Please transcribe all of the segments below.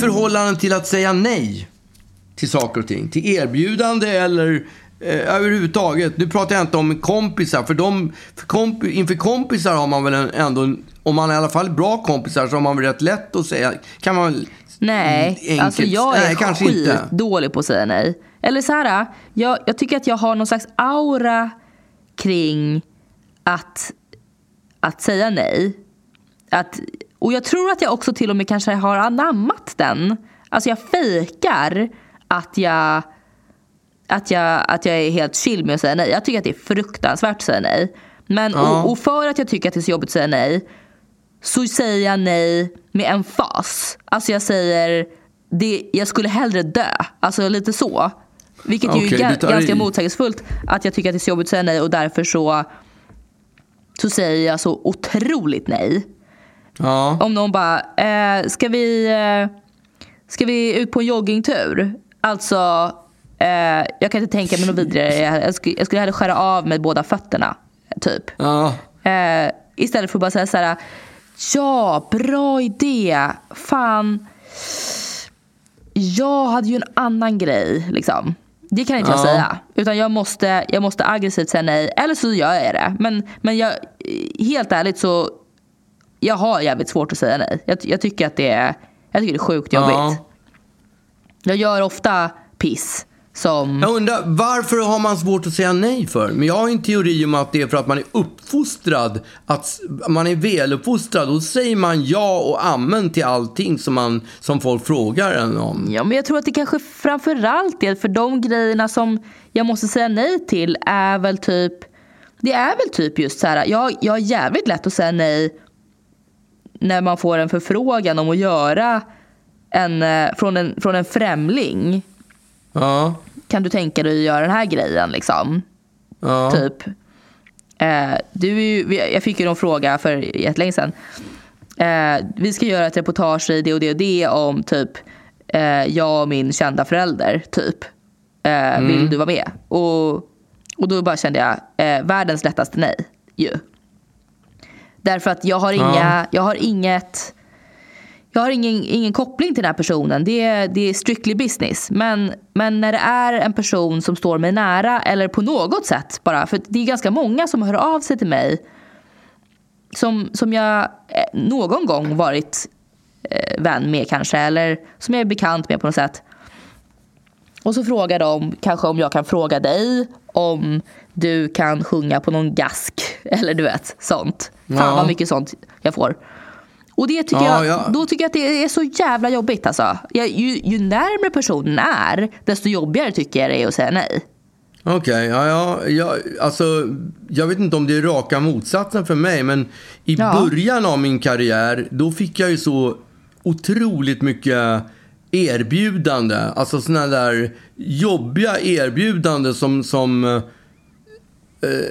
förhållande till att säga nej till saker och ting? Till erbjudande eller eh, överhuvudtaget? Nu pratar jag inte om kompisar, för, de, för komp, inför kompisar har man väl ändå, om man i alla fall är bra kompisar, så har man väl rätt lätt att säga, kan man Nej, enkelt, alltså jag är nej, kanske inte. skitdålig på att säga nej. Eller så här, jag, jag tycker att jag har någon slags aura kring att, att säga nej. Att, och jag tror att jag också till och med kanske har anammat den. Alltså jag fejkar att jag, att jag, att jag är helt chill med att säga nej. Jag tycker att det är fruktansvärt att säga nej. Men, Ja. och, och för att jag tycker att det är så jobbigt att säga nej så säger jag nej med en fas. Alltså jag säger, det, jag skulle hellre dö. Alltså lite så. Vilket ju Okej, är ganska i. motsägelsefullt. Att jag tycker att det är så jobbigt att säga nej och därför så, så säger jag så otroligt nej. Ja. Om någon bara, eh, ska, vi, eh, ska vi ut på en joggingtur? Alltså, eh, jag kan inte tänka mig något vidare. Jag, jag, skulle, jag skulle hellre skära av med båda fötterna. Typ. Ja. Eh, istället för att bara säga så här. Ja, bra idé. Fan. Jag hade ju en annan grej. Liksom. Det kan inte jag Ja. säga. Utan jag måste, jag måste aggressivt säga nej. Eller så gör jag det. Men, men jag, helt ärligt så. Jag har jävligt svårt att säga nej. Jag, jag, tycker, att det är, jag tycker det är sjukt jobbigt. Ja. Jag gör ofta piss. Som... Jag undrar, varför har man svårt att säga nej för? Men jag har en teori om att det är för att man är uppfostrad, att man är väluppfostrad. Då säger man ja och amen till allting som, man, som folk frågar en om. Ja, men jag tror att det kanske framförallt är för de grejerna som jag måste säga nej till är väl typ det är väl typ just så här. Jag, jag har jävligt lätt att säga nej när man får en förfrågan om att göra en eh, från en, från en främling. Ja, Kan du tänka dig att göra den här grejen liksom? ja. Typ. Eh, du ju, jag fick ju någon fråga för jättelänge sedan. Eh, vi ska göra ett reportage i det och det och det om typ eh, jag och min kända förälder. Typ. Eh, Vill du vara med? Och, och då bara kände jag eh, världens lättaste nej. Ju. Därför att jag har, inga, jag har inget jag har ingen, ingen koppling till den här personen. Det är, det är strictly business. Men, men när det är en person som står mig nära eller på något sätt bara. För det är ganska många som hör av sig till mig. Som, som jag eh, någon gång varit eh, vän med kanske. Eller som jag är bekant med på något sätt. Och så frågar de kanske om jag kan fråga dig om du kan sjunga på någon gask. Eller du vet, sånt. Fan Ja. vad mycket sånt jag får. Och det tycker Ja, jag, ja. då tycker jag att det är så jävla jobbigt. Alltså. Jag, ju, ju närmare personen är, desto jobbigare tycker jag det är att säga nej. Okej, ja, ja, ja, alltså, jag vet inte om det är raka motsatsen för mig, men i Ja. början av min karriär, då fick jag ju så otroligt mycket erbjudande. Alltså sådana där jobbiga erbjudanden som, som eh,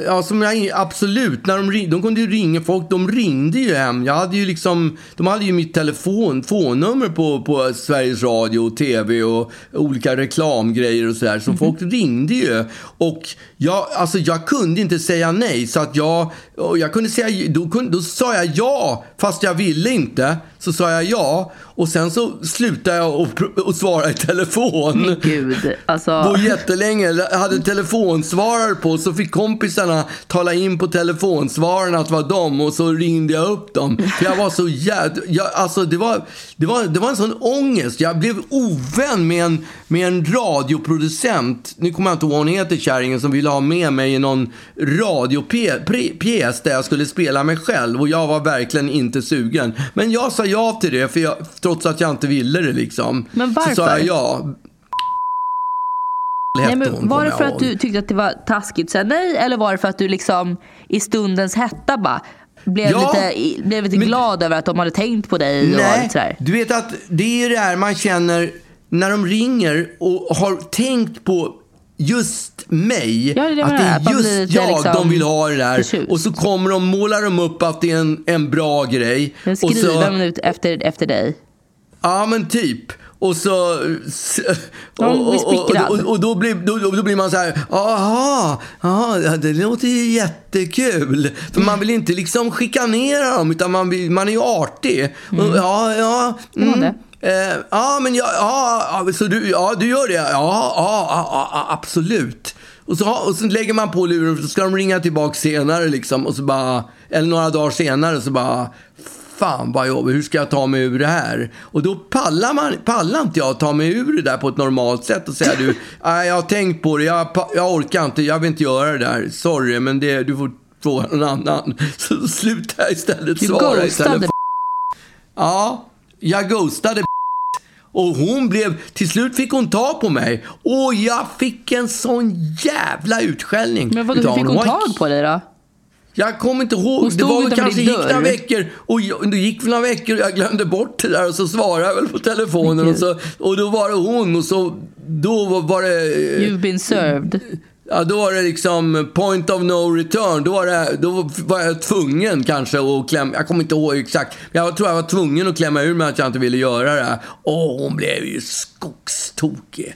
Ja, som jag, absolut. När de, ring, de kunde ju ringa folk. De ringde ju hem. Jag hade ju liksom, de hade ju mitt telefon, telefonnummer på, på Sveriges Radio och TV och olika reklamgrejer och sådär. Så folk ringde ju. Och jag, alltså, jag kunde inte säga nej. Så att jag, och jag kunde säga, då, kunde, då sa jag ja, fast jag ville inte. Så sa jag ja. Och sen så slutade jag att att svara i telefon. Men gud, alltså. På jättelänge. Jag hade telefonsvarare på så fick kompisarna tala in på telefonsvararen att det var dem och så ringde jag upp dem. För jag var så jävla... Alltså det var, det, var, det var en sån ångest. Jag blev ovän med en, med en radioproducent. Nu kommer jag inte ihåg vad hon heter, kärringen, som ville ha med mig i någon radiopjäs där jag skulle spela mig själv. Och jag var verkligen inte sugen. Men jag sa ja till det, för jag, trots att jag inte ville det liksom. Men Så sa varför? jag ja. Nej, men var det för att du tyckte att det var taskigt att säga nej? Eller var det för att du liksom i stundens hetta bara blev Ja, lite, blev lite men- glad över att de hade tänkt på dig? och Nej, allt sådär? du vet att det är det här man känner när de ringer och har tänkt på just mig. Ja, det det att det är just lite jag liksom de vill ha det där. förtjust. Och så kommer de, målar de upp att det är en, en bra grej. Den och skriver så, ut efter, efter dig. Ja, men typ. Och så... Och, då, blir, då, då blir man så här, aha, aha, det låter ju jättekul. För man vill inte liksom chikanera dem, utan man, vill, man är ju artig. Och, ja, ja, Mm. mm? Eh, ja, men ja, ja, så du, ja, du gör det? Ja, ja, ja, ja absolut. Och så, och så lägger man på luren så ska de ringa tillbaka senare liksom. Och så bara, eller några dagar senare så bara, fan vad jobbigt, hur ska jag ta mig ur det här? Och då pallar, man, pallar inte jag ta mig ur det där på ett normalt sätt och säga du, jag har tänkt på det, jag, jag orkar inte, jag vill inte göra det där, sorry, men det, du får fråga någon annan. Så slutar jag istället svara istället för... Ja, jag ghostade och hon blev, till slut fick hon ta på mig. Och jag fick en sån jävla utskällning. Men vadå, hur fick hon tag på dig då? Jag kommer inte ihåg. Det var väl kanske gick några veckor. Och jag, det gick några veckor och jag glömde bort det där. Och så svarade jag väl på telefonen. Och, så, och då var det hon. Och så, då var det... You've been served. Ja, då var det liksom point of no return. Då var, det, då var jag tvungen kanske att klämma. Jag kommer inte ihåg exakt. Men jag tror jag var tvungen att klämma ur mig att jag inte ville göra det. Och hon blev ju skogstokig.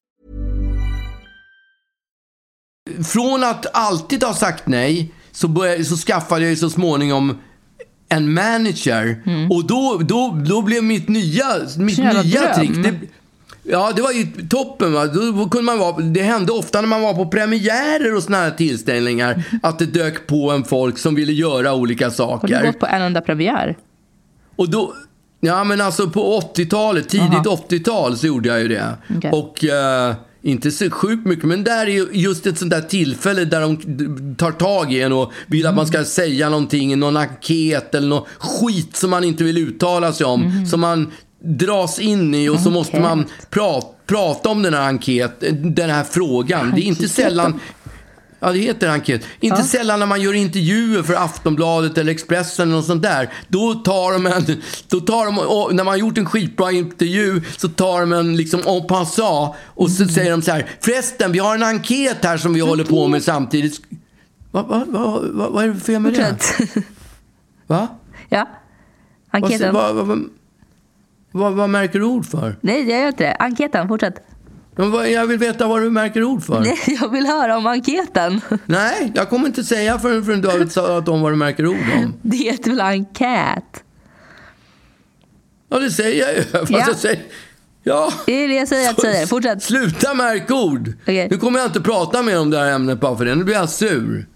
Från att alltid ha sagt nej så, började, så skaffade jag så småningom en manager. Mm. Och då, då, då blev mitt nya, mitt nya trick... Det, ja, det var ju toppen. Va? Då kunde man vara, det hände ofta när man var på premiärer och såna här tillställningar att det dök på en folk som ville göra olika saker. Har du gått på en enda premiär? Och då... Ja, men alltså på 80-talet, tidigt 80-tal så gjorde jag ju det. Okay. Och... Uh, inte så sjukt mycket, men där är just ett sånt där tillfälle där de tar tag i en och vill att man ska säga någonting, någon enkät eller något skit som man inte vill uttala sig om. Mm. Som man dras in i och så måste man prata prata om den här enkät, den här frågan. Det är inte sällan Ja, det heter enkät. Inte ja. sällan när man gör intervjuer för Aftonbladet eller Expressen eller något sånt där. Då tar de en, då tar de, när man har gjort en skitbra intervju så tar de en liksom en passant och så mm. säger de så här. Förresten, vi har en enkät här som vi håller på med samtidigt. Vad va, va, va, vad är det för fel med det? Va? Ja, enkäten. Vad, vad, vad, vad märker du ord för? Nej, jag gör inte det. Enkäten, fortsätt. Jag vill veta vad du märker ord för. Nej, jag vill höra om enkäten. Nej, jag kommer inte säga förrän, förrän du har sagt om vad du märker ord om. Det heter väl enkät? Ja, det säger jag ju. Fast ja. jag säger... Ja. Det är det jag säger att säga. Fortsätt. Sluta märka ord. Okay. Nu kommer jag inte prata mer om det här ämnet bara för det. Nu blir jag sur.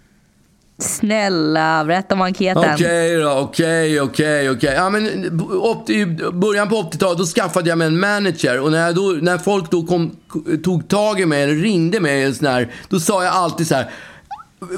Snälla, berätta om enkäten. Okej då, okej, okej, okej. Ja, men I början på 80-talet då skaffade jag mig en manager. Och när, jag då, när folk då kom, tog tag i mig, eller ringde mig, en sån här, då sa jag alltid så här.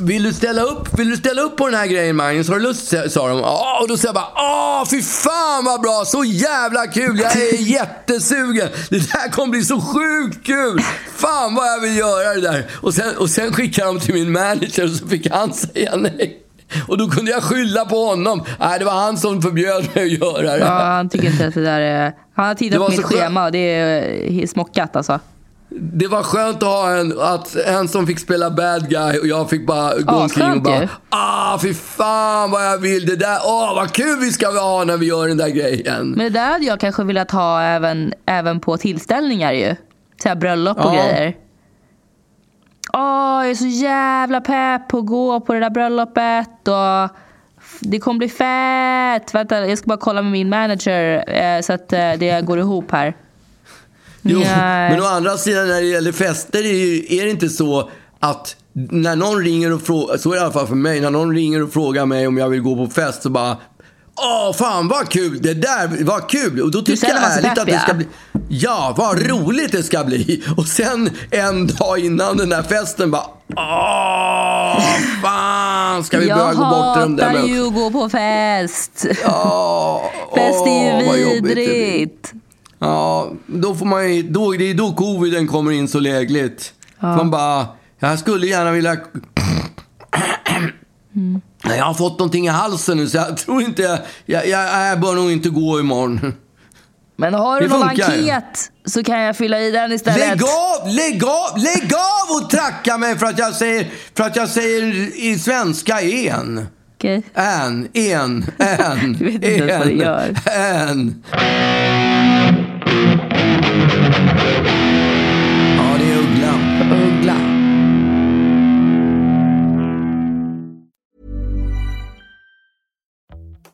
Vill du ställa upp, vill du ställa upp på den här grejen Magnus? Har du lust? sa de. Åh, och då sa jag bara, åh fy fan vad bra, så jävla kul, jag är jättesugen. Det där kommer bli så sjukt kul. Fan vad jag vill göra det där. Och sen, och sen skickade de till min manager och så fick han säga nej. Och då kunde jag skylla på honom. Nej, det var han som förbjöd mig att göra det. Ja, han tycker inte att det där är... Han har tittat på mitt schema och det är smockat alltså det var skönt att ha en, att, en som fick spela bad guy och jag fick bara gå omkring och bara Ah, fy fan vad jag vill. Det där, åh vad kul vi ska ha när vi gör den där grejen. Men det där hade jag kanske velat ha även, även på tillställningar ju. Så här bröllop och ja. grejer. Åh, jag är så jävla pepp på att gå på det där bröllopet. Och det kommer bli fett. Vänta, jag ska bara kolla med min manager eh, så att eh, det går ihop här. Jo, Nej. men å andra sidan när det gäller fester är, det inte så att när någon ringer och frågar, så är det i alla fall för mig, när någon ringer och frågar mig om jag vill gå på fest så bara Åh, fan vad kul! Det där var kul! Och då tycker jag ärligt att det ska bli... Ja, vad roligt det ska bli. Och sen en dag innan den där festen bara, åh, fan ska vi Jag börja gå bort till de där hatar ju att gå på fest. Ja, Fest är ju vidrigt. Ja, då får man ju, då, det är då coviden kommer in så lägligt. Man bara, jag skulle gärna vilja... Jag har fått någonting i halsen nu så jag tror inte, jag, jag, jag, jag bör nog inte gå imorgon. Men har du någon enkät så kan jag fylla i den istället. Lägg av, lägg av, lägg av och tracka mig för att jag säger, för att jag säger i svenska en. Okej. En, en, en, du gör. en.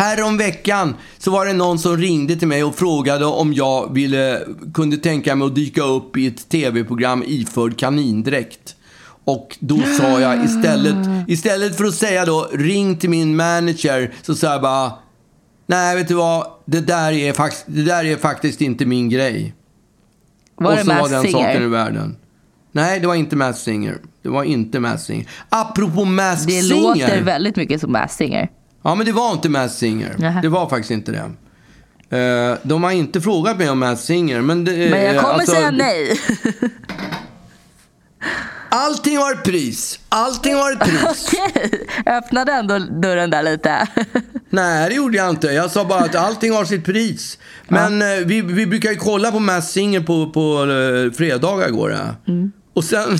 Härom veckan så var det någon som ringde till mig och frågade om jag ville, kunde tänka mig att dyka upp i ett tv-program iförd kanindräkt. Och då sa jag istället, istället för att säga då ring till min manager så sa jag bara Nej, vet du vad? Det där är, faktiskt, det där är faktiskt inte min grej. Var och det så var den saken Singer? världen. Nej, det var inte Masked Singer. Det var inte Masked Singer. Apropå Masked Det Singer. låter väldigt mycket som Masked Singer. Ja, men det var inte Masked Singer. Nähä. Det var faktiskt inte det. Eh, de har inte frågat mig om Masked Singer. Men, det, Men jag kommer alltså, säga nej. Allting har ett pris. Allting har ett pris. Okej. Öppnade ändå dörren där lite. Nej, det gjorde jag inte. Jag sa bara att allting har sitt pris. Men eh, vi, vi brukar ju kolla på Masked Singer på, på eh, fredagar går det. Och sen...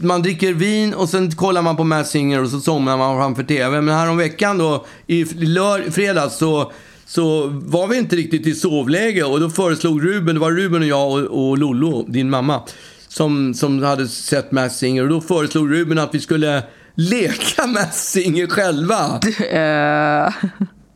Man dricker vin och sen kollar man på Mass Singer och så somnar man framför TV. Men häromveckan då, i lör, fredags så, så var vi inte riktigt i sovläge och då föreslog Ruben, det var Ruben och jag och, och Lollo, din mamma, som, som hade sett Mass Singer. Och då föreslog Ruben att vi skulle leka Mass Singer själva. Eh,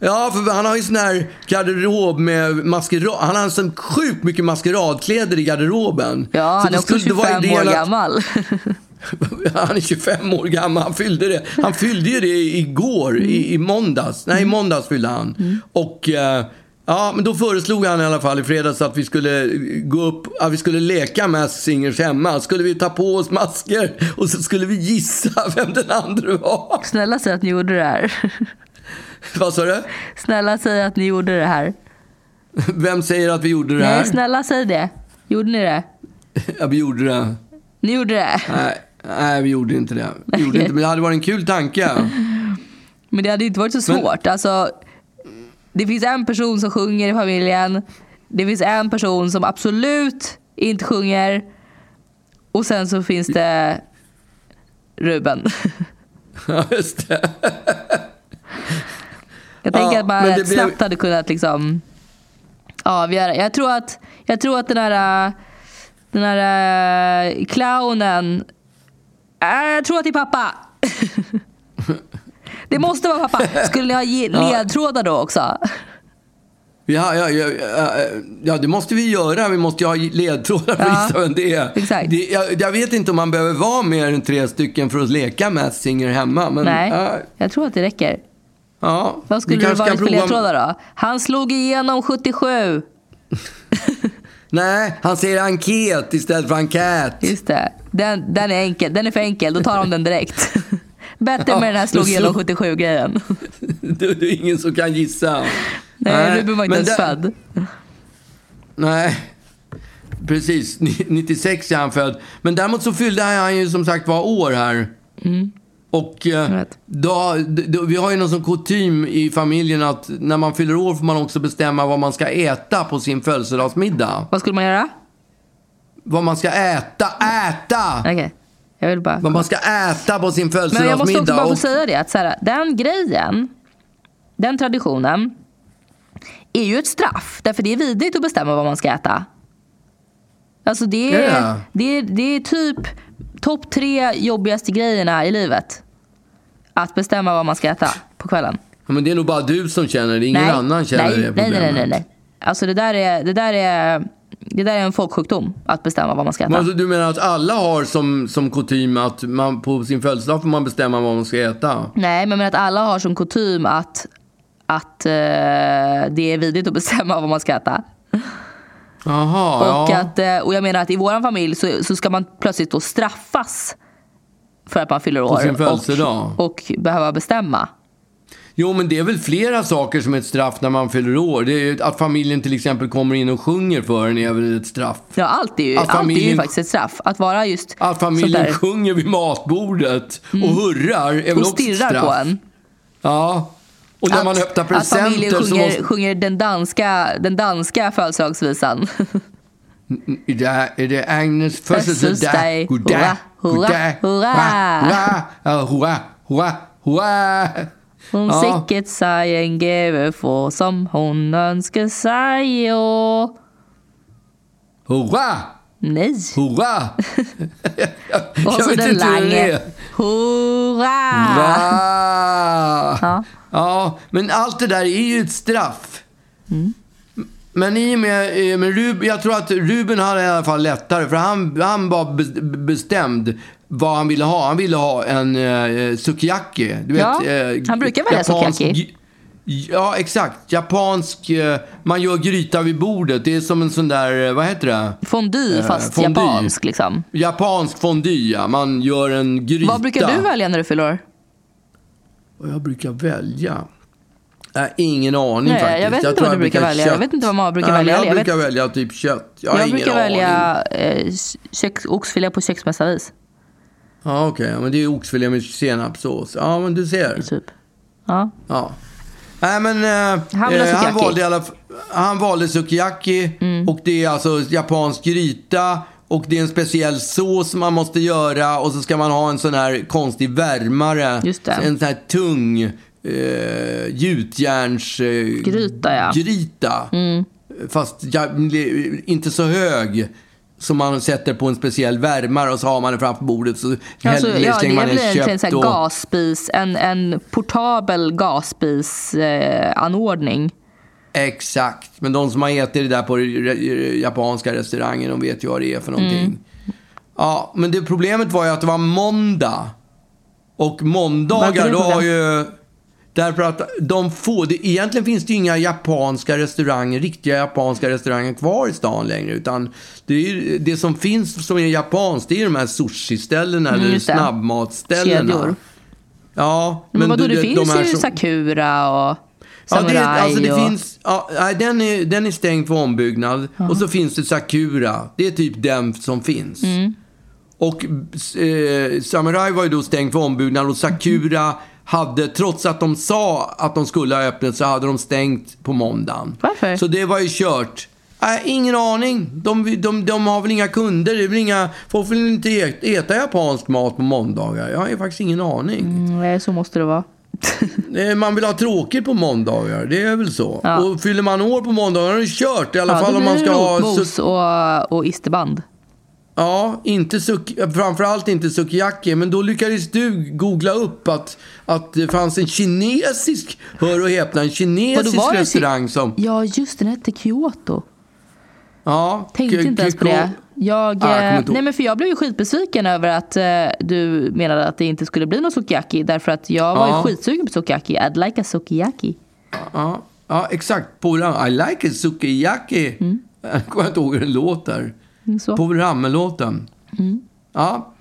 Ja, för han har ju sån här garderob med maskerad. Han har så sjukt mycket maskeradkläder i garderoben. ja, Så han är också skulle- det var 25 ju år att- gammal. Han är 25 år gammal. Han fyllde det. Han fyllde ju det igår, i, i måndags. Nej, i måndags fyllde han. Och eh, ja, men då föreslog han i alla fall i fredags att vi skulle gå upp, att vi skulle leka med Singers hemma. Skulle vi ta på oss masker och så skulle vi gissa vem den andra var. Snälla säg att ni gjorde det här. Vad sa du? Snälla säg att ni gjorde det här. Vem säger att vi gjorde det här? Nej, snälla säg det. Gjorde ni det? Ja, vi gjorde det. Ni gjorde det. Nej, nej, vi gjorde inte det. Vi gjorde inte, men det hade varit en kul tanke. Men det hade inte varit så Men- svårt. Alltså, det finns en person som sjunger i familjen. Det finns en person som absolut inte sjunger. Och sen så finns det Ruben. Ja, just det. Jag tänker Ja, att man blev- snabbt hade kunnat liksom avgöra. Jag tror att, jag tror att den här, den här äh, clownen... Äh, jag tror att det är pappa. det måste vara pappa. Skulle ni ha ledtrådar då också? Ja, ja, ja, ja, det måste vi göra. Vi måste ju ha ledtrådar för att Ja, visa vem det är. exakt. Det, jag, jag vet inte om man behöver vara mer än tre stycken för att leka Masked Singer hemma. Men, Nej, ja, jag tror att det räcker. Ja, Vad skulle det varit för ledtrådar då? Han slog igenom 77. Nej, han säger enkät istället för enkät. Just det. Den, den är enkel. Den är för enkel. Då tar de den direkt. Bättre Ja, med den här slog igenom slog- 77 grejen. Det, det är ingen som kan gissa. Nej, Ruben var inte ens född. Nej, precis. Ni- 96 är han född. Men däremot så fyllde han ju som sagt var år här. Och eh, då, då, vi har ju någon sån kutym i familjen att när man fyller år får man också bestämma vad man ska äta på sin födelsedagsmiddag. Vad skulle man göra? Vad man ska äta, äta! Okej, jag vill bara... Vad man ska äta på sin Men jag måste födelsedagsmiddag. också bara få säga det att så här, den grejen, den traditionen är ju ett straff. Därför det är vidrigt att bestämma vad man ska äta. Alltså det är, Ja. det är, det är typ topp tre jobbigaste grejerna i livet. Att bestämma vad man ska äta på kvällen. Ja, men det är nog bara du som känner det. Ingen annan känner nej, det nej, nej, problemet. nej, nej. Alltså det där är, det där är, det där är en folksjukdom. Att bestämma vad man ska äta. Men alltså, du menar att alla har som, som kutym att man på sin födelsedag får man bestämma vad man ska äta? Nej, men att alla har som kutym att, att eh, det är vidrigt att bestämma vad man ska äta. Jaha, Och, ja. att, eh, och jag menar att i vår familj så, så ska man plötsligt då straffas för att man fyller år. sin födelsedag. Och, och behöva bestämma. Jo, men det är väl flera saker som är ett straff när man fyller år. Det är att familjen till exempel kommer in och sjunger för en är väl ett straff. Ja, allt är ju, Att allt är ju familjen- faktiskt ett straff. Att vara just Att familjen sjunger vid matbordet och hurrar är väl och också ett stirrar straff. på en. Ja. Och när att, man öppnar att familjen presenter så sjunger, måste... sjunger den danska, den danska födelsedagsvisan. I dag är det Agnes födelsedag. Födelsedag. Goddag, Hurra, goddag, hurra, hurra, ja, hurra, hurra, hurra. Hon Ja. sicket sig en gave få som hon önskar sig och... Hurra, Nej. hurra. Och så den hur det lange. är. Hurra! Va? Ja. Ja, men allt det där är ju ett straff. Mm. Men i och med, eh, med Ruben, jag tror att Ruben hade i alla fall lättare för han, han var be- bestämd vad han ville ha. Han ville ha en eh, sukiyaki. Du Ja, vet, eh, han brukar välja japansk- sukiyaki. Ja, exakt. Japansk, eh, man gör gryta vid bordet. Det är som en sån där, eh, vad heter det? Fondue fast fondue. japansk liksom. Japansk fondue, ja. Man gör en gryta. Vad brukar du välja när du fyller år? Vad jag brukar välja? Äh, ingen aning Nej, faktiskt. jag vet inte tror vad du brukar välja. Jag vet inte vad man brukar Nej, välja. Jag, Jag vet- brukar välja typ kött. Jag, har Jag ingen brukar aning. välja eh, köks, oxfilé på köksmästarvis. Ja, okej. Ja, men det är oxfilé med senapssås. Ja, men du ser. Typ. Ja. Ja. Nej, men eh, Han eh, valde i alla, han valde sukiyaki. Mm. Och det är alltså japansk gryta. Och det är en speciell sås man måste göra. Och så ska man ha en sån här konstig värmare. Just det. En sån här tung eh, gjutjärns... Eh, Gryta, ja. Mm. Gryta. Fast ja, inte så hög. Som man sätter på en speciell värmare och så har man den framför bordet. Så Alltså, häller- ja, slänger man en egentligen en och- gasspis, en, en portabel gasspisanordning. Eh. Exakt. Men de som har ätit det där på japanska restauranger, de vet ju vad det är för någonting. Mm. Ja, men det problemet var ju att det var måndag. Och måndagar, då har ju... Därför att de får... Det, egentligen finns det ju inga japanska restauranger, riktiga japanska restauranger kvar i stan längre. Utan det, är, ju- det som finns som är japanskt, det är de här sushi-ställena Mm, eller det. snabbmatsställena. Kedjor. Ja, Men, vadå, du- det de finns här ju som- Sakura och Ja, Samurai det, alltså det och... finns, ja, den, är, den är stängd för ombyggnad. Och så finns det Sakura. Det är typ den som finns. Mm. Och eh, Samurai var ju då stängd för ombyggnad och Sakura hade, trots att de sa att de skulle ha öppnat, så hade de stängt på måndagen. Varför? Så det var ju kört. Nej, ingen aning. De, de, de har väl inga kunder. Det är väl inga, folk vill inte äta, äta japansk mat på måndagar. Jag har faktiskt ingen aning. Mm, Nej, så måste det vara. Eh, Man vill ha tråkigt på måndagar, det är väl så. Ja. Och fyller man år på måndagar är det kört. I alla Ja, fall om man ska ha... Suk- och, och isterband. Ja, inte suk- framförallt inte sukiyaki. Men då lyckades du googla upp att, att det fanns en kinesisk, hör och häpna, en kinesisk var restaurang som... Ja, just det, den hette Kyoto. Ja, Tänkte inte ens på det. Jag, Ah, nej men för jag blev ju skitbesviken över att eh, du menade att det inte skulle bli någon sukiyaki. Därför att jag var Ja. ju skitsugen på sukiyaki. I'd like a sukiyaki. Ja, ja, exakt. På, I like it sukiyaki. Jag kommer inte ihåg hur den låter. Mm, Så. På rammelåten. Ja.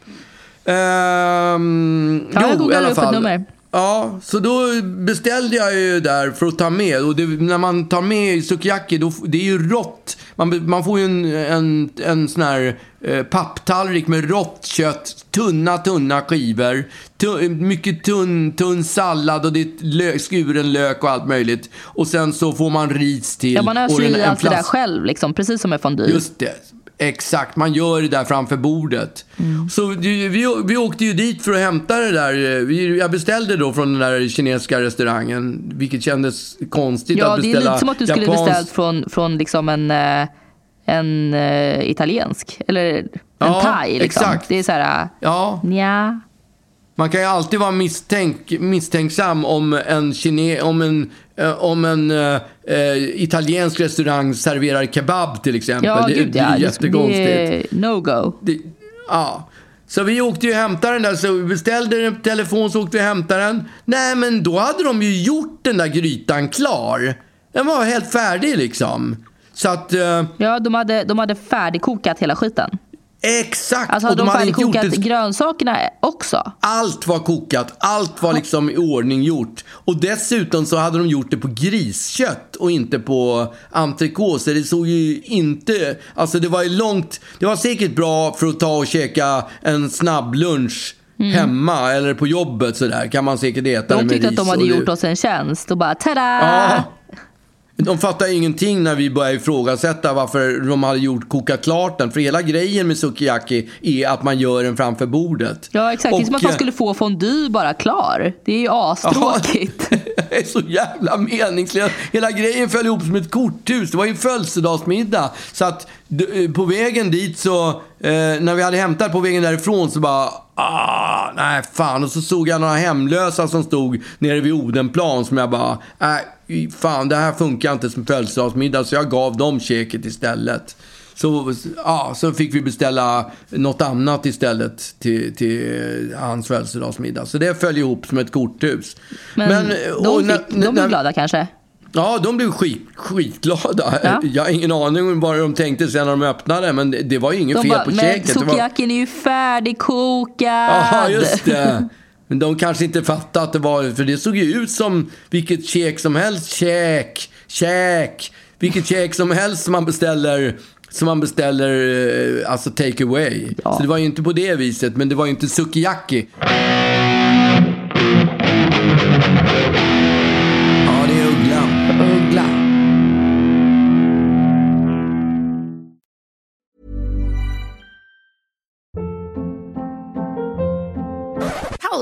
Ehm, Ja, jag jo, i googlade alla upp ett fall. nummer. Ja, så då beställde jag ju där för att ta med. Och det, när man tar med sukiyaki, då, det är ju rått. Man, man får ju en, en, en sån här eh, papptallrik med rått kött. Tunna, tunna skivor. Tu, mycket tunn, tunn sallad och det är lö, skuren lök och allt möjligt. Och sen så får man ris till. Ja, man öser en- i allt det där själv, liksom, precis som med fondue. Just det. Exakt, man gör det där framför bordet. Mm. Så vi, vi åkte ju dit för att hämta det där. Vi, jag beställde då från den där kinesiska restaurangen, vilket kändes konstigt Ja, att det är beställa lite som att du skulle japanskt- beställt från, från liksom en, eh, en eh, italiensk. Eller en Ja, thai. Liksom. exakt. Det är så här, Ja, nja. Man kan ju alltid vara misstänk, misstänksam om en, kine, om en, eh, om en eh, eh, italiensk restaurang serverar kebab till exempel. Ja, det, gud det ja. är Det, jättekonstigt. det är no-go. Ja. Så vi åkte ju och hämtade den där, så vi beställde den på telefon så åkte vi och hämtade den. Nej, men då hade de ju gjort den där grytan klar. Den var helt färdig liksom. Så att, eh, Ja, de hade, de hade färdigkokat hela skiten. Exakt. Alltså hade de, färdigkokat det- grönsakerna också? Allt var kokat, allt var liksom i ordning gjort. Och dessutom så hade de gjort det på griskött och inte på entrecote. Så det såg ju inte... Alltså det var ju långt... Det var säkert bra för att ta och käka en snabb lunch hemma eller på jobbet sådär. Kan man säkert äta det De med tyckte att ris de hade gjort oss en tjänst och bara tada! Ja. De fattade ingenting när vi började ifrågasätta varför de hade gjort kokat klart den. För hela grejen med sukiyaki är att man gör den framför bordet. Ja exakt, det är som Och, att man eh, skulle få fondue bara klar. Det är ju astråkigt. det är så jävla meningslöst. Hela grejen föll ihop som ett korthus. Det var ju födelsedagsmiddag. Så att d- på vägen dit så, eh, när vi hade hämtat på vägen därifrån så bara, ah, nej fan. Och så såg jag några hemlösa som stod nere vid Odenplan som jag bara, nej fan det här funkar inte som födelsedagsmiddag. Så jag gav dem käket istället. Så, ja, så fick vi beställa något annat istället till, till hans födelsedagsmiddag. Så det föll ihop som ett korthus. Men, de, och fick, när- de blev glada kanske? Ja, de blev skit, skitglada. Ja. Jag har ingen aning om vad de tänkte sen när de öppnade, men det, det var ju inget De fel bara, på men käket. Var... sukiyakin är ju färdigkokad. Ja, just det. Men de kanske inte fattade att det var, för det såg ju ut som vilket käk som helst. Käk, käk. Vilket käk som helst som man beställer, som man beställer, eh, alltså take away. Ja. Så det var ju inte på det viset, men det var ju inte sukiyaki.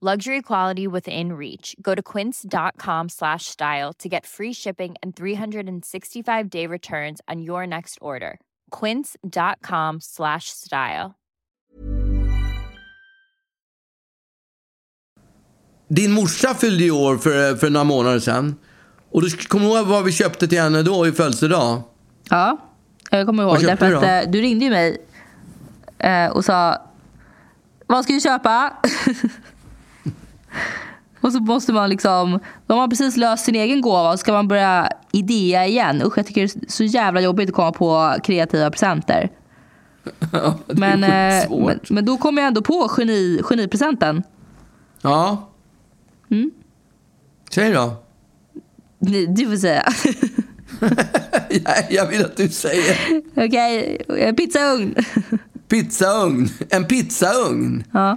Luxury quality within reach. Go to quince.com slash style to get free shipping and 365 day returns on your next order. Quince.com slash style. Din morsa fyllde i år för, för några månader sedan. Och du kommer ihåg vad vi köpte till henne då i födelsedag? Ja, jag kommer Vad ihåg. köpte Därför du att då? eh, du ringde ju mig eh, och sa Vad ska du köpa? och så måste man liksom De har precis löst sin egen gåva och ska man börja idea igen. Usch, jag tycker det är så jävla jobbigt att komma på kreativa presenter. Ja, Men, eh, men, men då kom jag ändå på geni, genipresenten. Ja. Mm. Säg då. Du du får säga. Nej, jag vill att du säger. Okej, okay. pizzaugn. Pizzaugn. En pizzaugn. ja.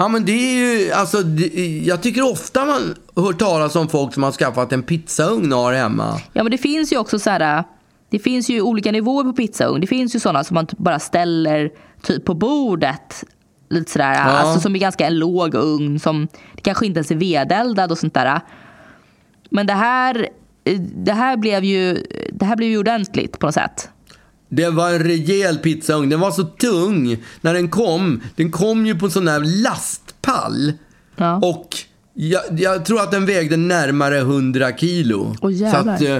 Ja, men det är ju, alltså, det, jag tycker ofta man hör talas om folk som har skaffat en pizzaugn och har hemma. ja, men det finns ju också så här det finns ju olika nivåer på pizzaugn. Det finns ju sådana som man bara ställer typ på bordet. Lite sådär, alltså som är ganska en låg ugn. Som det kanske inte ens är vedeldad och sånt där. Men det här, det här blev ju det här blev ju ordentligt på något sätt. Det var en rejäl pizzaugn. Den var så tung när den kom. Den kom ju på en sån där lastpall. Ja. Och jag, jag tror att den vägde närmare 100 kilo. Åh, så att, eh,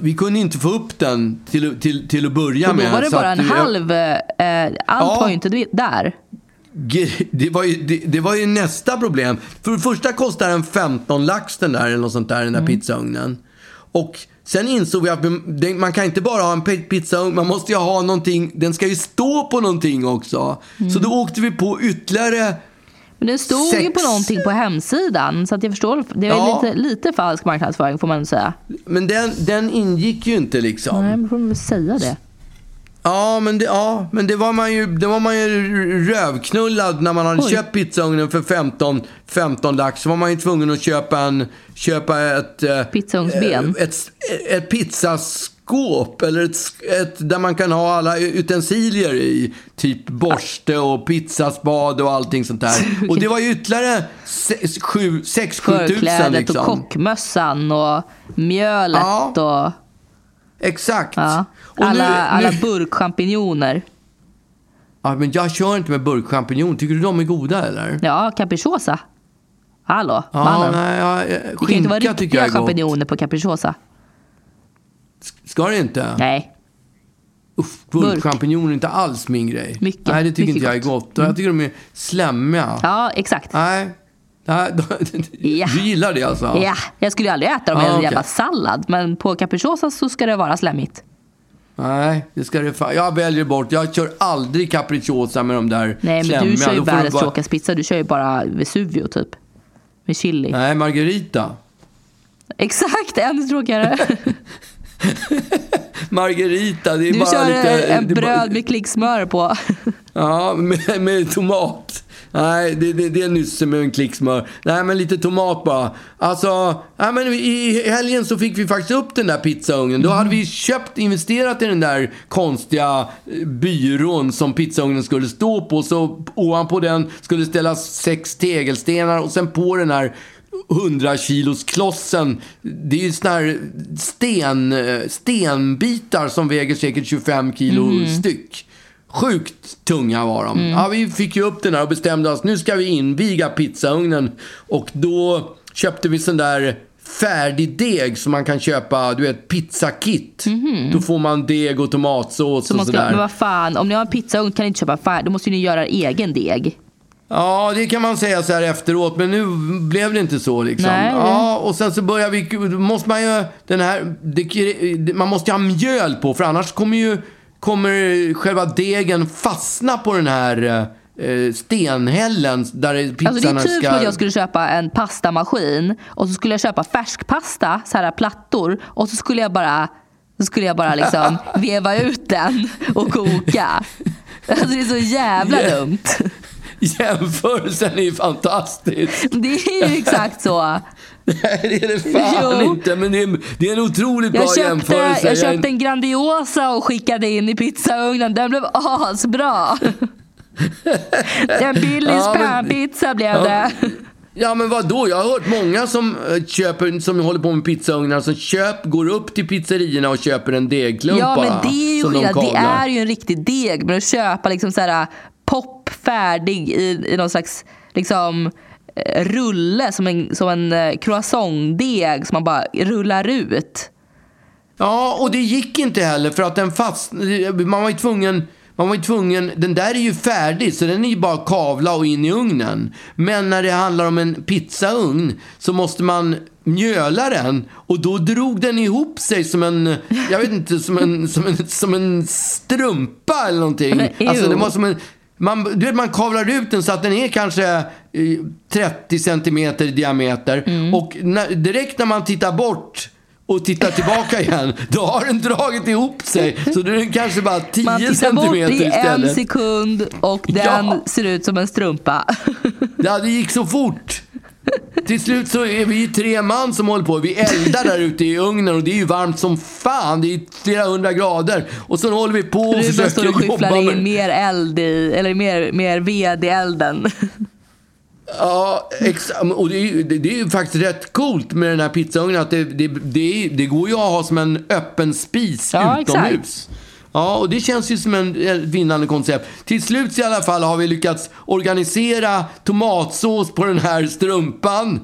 vi kunde inte få upp den till, till, till att börja Och då med. var det bara att, en eh, halv... Eh, allt Ja. var ju inte där. Det var, ju, det, det var ju nästa problem. För det första kostar den 15 lax den där, eller något sånt där, den där Mm. pizzaugnen. Och sen insåg vi att man kan inte bara ha en pi- pizzaugn, man måste ju ha någonting, den ska ju stå på någonting också. Mm. Så då åkte vi på ytterligare Men det stod ju Sex. på någonting på hemsidan. Så att jag förstår. Det är Ja. lite, lite falsk marknadsföring får man säga. Men den, den ingick ju inte liksom. Nej, men får man väl säga det. Ja, men det, ja, men det var man ju, det var man ju rövknullad när man hade Oj. köpt pizzaugnen för 15, 15 lax. Så var man ju tvungen att köpa, en, köpa ett, eh, Pizzaugnsben. eh, ett, ett pizzaskåp eller ett, ett, där man kan ha alla utensilier i. Typ borste och pizzaspad och allting sånt där. Och det var ju ytterligare 6-7 tusen Förklädet liksom. och kockmössan och mjölet Ja. och Exakt. ja, Och nu- alla, alla nu- burkchampinjoner. Ja, men jag kör inte med burkchampinjon. Tycker du de är goda eller? Ja, capricciosa. Hallå, Ja, mannen. nej, ja, det kan inte vara skinka tycker jag riktiga champinjoner på capricciosa. Ska det inte? Nej. Uff, burkchampinjoner är inte alls min grej. Mycket, Nej, det tycker inte jag är gott. gott. Jag tycker de är slemmiga. Ja, exakt. Nej. Nej, Ja. Du gillar det alltså? Ja, jag skulle aldrig äta dem i Ja, en okej. jävla sallad. Men på capricciosa så ska det vara slemmigt. Nej, det ska det fa- Jag väljer bort. Jag kör aldrig capricciosa med de där Nej, men slemmiga. du kör ju du världens bara- tråkigaste pizza. Du kör ju bara Vesuvio typ. Med chili. Nej, margarita. Exakt, ännu tråkigare. Margarita, det är Du bara kör lite... en det är bara- bröd med klicksmör på. Ja, med, med tomat. Nej, det, det, det är nysse med en klick smör. Nej, men lite tomat bara. Alltså, nej, men i helgen så fick vi faktiskt upp den där pizzaugnen. Då hade vi köpt, investerat i den där konstiga eh, byrån som pizzaugnen skulle stå på. Så ovanpå den skulle ställas sex tegelstenar och sen på den här 100 kilos klossen. Det är ju såna här sten, eh, stenbitar som väger säkert 25 kilo styck. Sjukt tunga var de. Ja, vi fick ju upp den här och bestämde oss. Nu ska vi inviga pizzaugnen. Och då köpte vi sån där färdig deg som man kan köpa, du vet, pizzakit. Då får man deg och tomatsås Så och sådär. men vad fan, om ni har en pizzaugn kan ni inte köpa färdig. Då måste ni göra egen deg. Ja, det kan man säga så här efteråt, men nu blev det inte så liksom. Nej, Ja, och sen så börjar vi, måste man ju, den här, det, man måste ju ha mjöl på, för annars kommer ju, kommer själva degen fastna på den här eh, stenhällen där pizzan Alltså det är typ ska... att jag skulle köpa en pastamaskin och så skulle jag köpa färskpasta, så här plattor och så skulle jag bara, så skulle jag bara liksom veva ut den och koka. Alltså det är så jävla dumt. Jämförelsen är ju fantastisk. Det är ju exakt så. Nej, det är det fan Jo. inte, men det är, det är en otroligt bra Jag köpte, jämförelse. jag köpte en Grandiosa och skickade in i pizzaugnen. Den blev asbra. En Billys Ja, panpizza blev Ja. det. Ja men vad då? Jag har hört många som eh, köper, som håller på med pizzaugnar, som köp, går upp till pizzerierna och köper en degklump Ja men det är ju de. Det är ju en riktig deg. Men att köpa liksom så här pop färdig i, i någon slags liksom eh, rulle som en, som en eh, croissantdeg som man bara rullar ut. Ja, och det gick inte heller för att den fast... Man var ju tvungen... Man var ju tvungen, den där är ju färdig så den är ju bara kavla och in i ugnen. Men när det handlar om en pizzaugn så måste man mjöla den och då drog den ihop sig som en, jag vet inte, som en, som en, som en strumpa eller någonting. Alltså det var som en, man, du vet, man kavlar ut den så att den är kanske eh, 30 centimeter i diameter. Mm. Och när, direkt när man tittar bort och tittar tillbaka igen, då har den dragit ihop sig. Så då är den kanske bara 10 Man tittar bort i en istället. sekund och den Ja. ser ut som en strumpa. Ja, det gick så fort. Till slut så är vi tre man som håller på. Vi eldar där ute i ugnen och det är ju varmt som fan. Det är flera hundra grader. Och så håller vi på och Ruben står försöker och skyfflar in mer eld i, eller mer, mer ved i elden. Ja, och det är, ju, det, det är ju faktiskt rätt coolt med den här pizzaugnen att det, det, det, det går ju att ha som en öppen spis Ja, utomhus. exakt. Ja, och det känns ju som en ett vinnande koncept. Till slut i alla fall har vi lyckats organisera tomatsås på den här strumpan.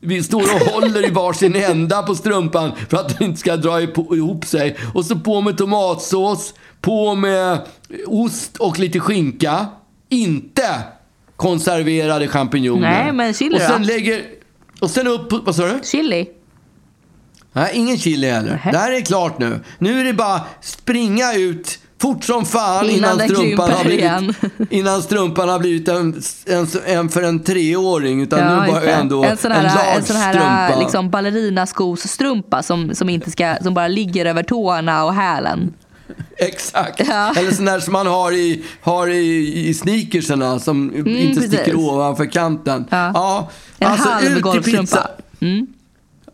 Vi står och håller i varsin ända på strumpan för att den inte ska dra ihop sig. Och så på med tomatsås, på med ost och lite skinka. Inte konserverade champinjoner. Nej, men chili Och sen då? lägger... Och sen upp... Vad sa du? Chili. Nej, ingen chili heller. Nähä. Det här är klart nu. Nu är det bara springa ut fort som fan Innan innan, strumpan, har igen. blivit, innan strumpan har blivit en, en, en för en treåring. Utan nu just bara det. ändå en sån en här, large en sån här strumpa. liksom, ballerinaskosstrumpa som, som, inte ska, som bara ligger över tårna och hälen. Exakt. Ja. Eller sån där som man har i, har i, i sneakersarna som inte Mm, precis. sticker ovanför kanten. Ja. En alltså, halv golfstrumpa. pizza.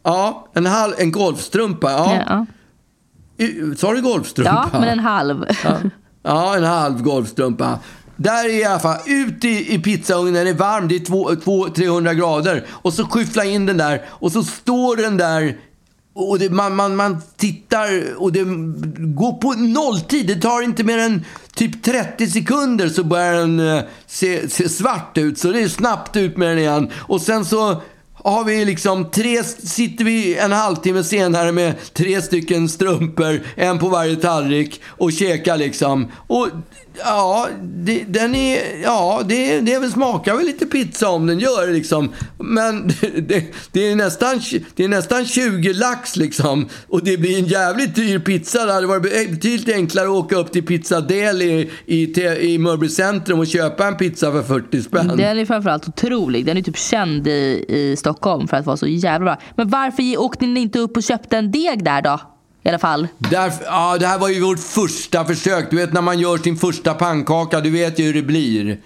Ja, en, halv, en golfstrumpa. Ja. Ja, Sa du golfstrumpa? ja men en halv. Ja, ja en halv golfstrumpa. Där är i alla fall, ut i, i pizzaugnen, den är varm, det är 200-300 grader. Och så skyffla in den där och så står den där och det, man, man, man tittar och det går på nolltid. Det tar inte mer än typ 30 sekunder så börjar den eh, se, se svart ut. Så det är snabbt ut med den igen. Och sen så har vi liksom tre, sitter vi en halvtimme senare med tre stycken strumpor, en på varje tallrik och käkar liksom. Och ja, det, den är, ja det, det är väl smakar väl lite pizza om den gör liksom. Men det, det, det, är nästan, det är nästan 20 lax liksom. Och det blir en jävligt dyr pizza. Det hade varit betydligt enklare att åka upp till Pizza Del i, i, i Mörby centrum och köpa en pizza för 40 spänn. Den är framförallt otrolig. Den är typ känd i, i Stockholm för att vara så jävla bra. Men varför åkte ni inte upp och köpte en deg där då? I alla fall. Därför, ja, det här var ju vårt första försök. Du vet när man gör sin första pannkaka, du vet ju hur det blir.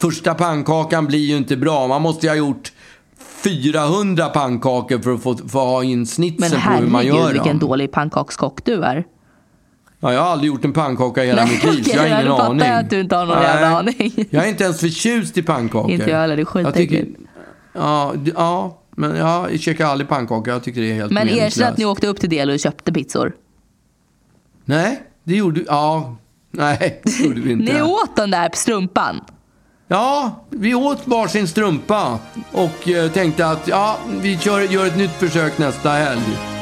Första pannkakan blir ju inte bra. Man måste ju ha gjort 400 pannkakor för att få, få ha in Men snitsen på hur man gör herregud vilken dålig pannkakskock du är. Ja, jag har aldrig gjort en pannkaka i hela Nej, mitt liv, så jag har ingen aning. jag att du inte har någon Nej. jävla aning. Jag är inte ens förtjust i pannkakor. Inte jag heller, det är skitäckligt. Ja, ja, men jag käkar aldrig pannkakor. Jag tycker det är helt Men erkänn att ni åkte upp till Del och köpte pizzor. Nej, det gjorde... Ja, nej, det gjorde vi inte. Ni åt den där strumpan. Ja, vi åt varsin strumpa och eh, tänkte att ja, vi kör, gör ett nytt försök nästa helg.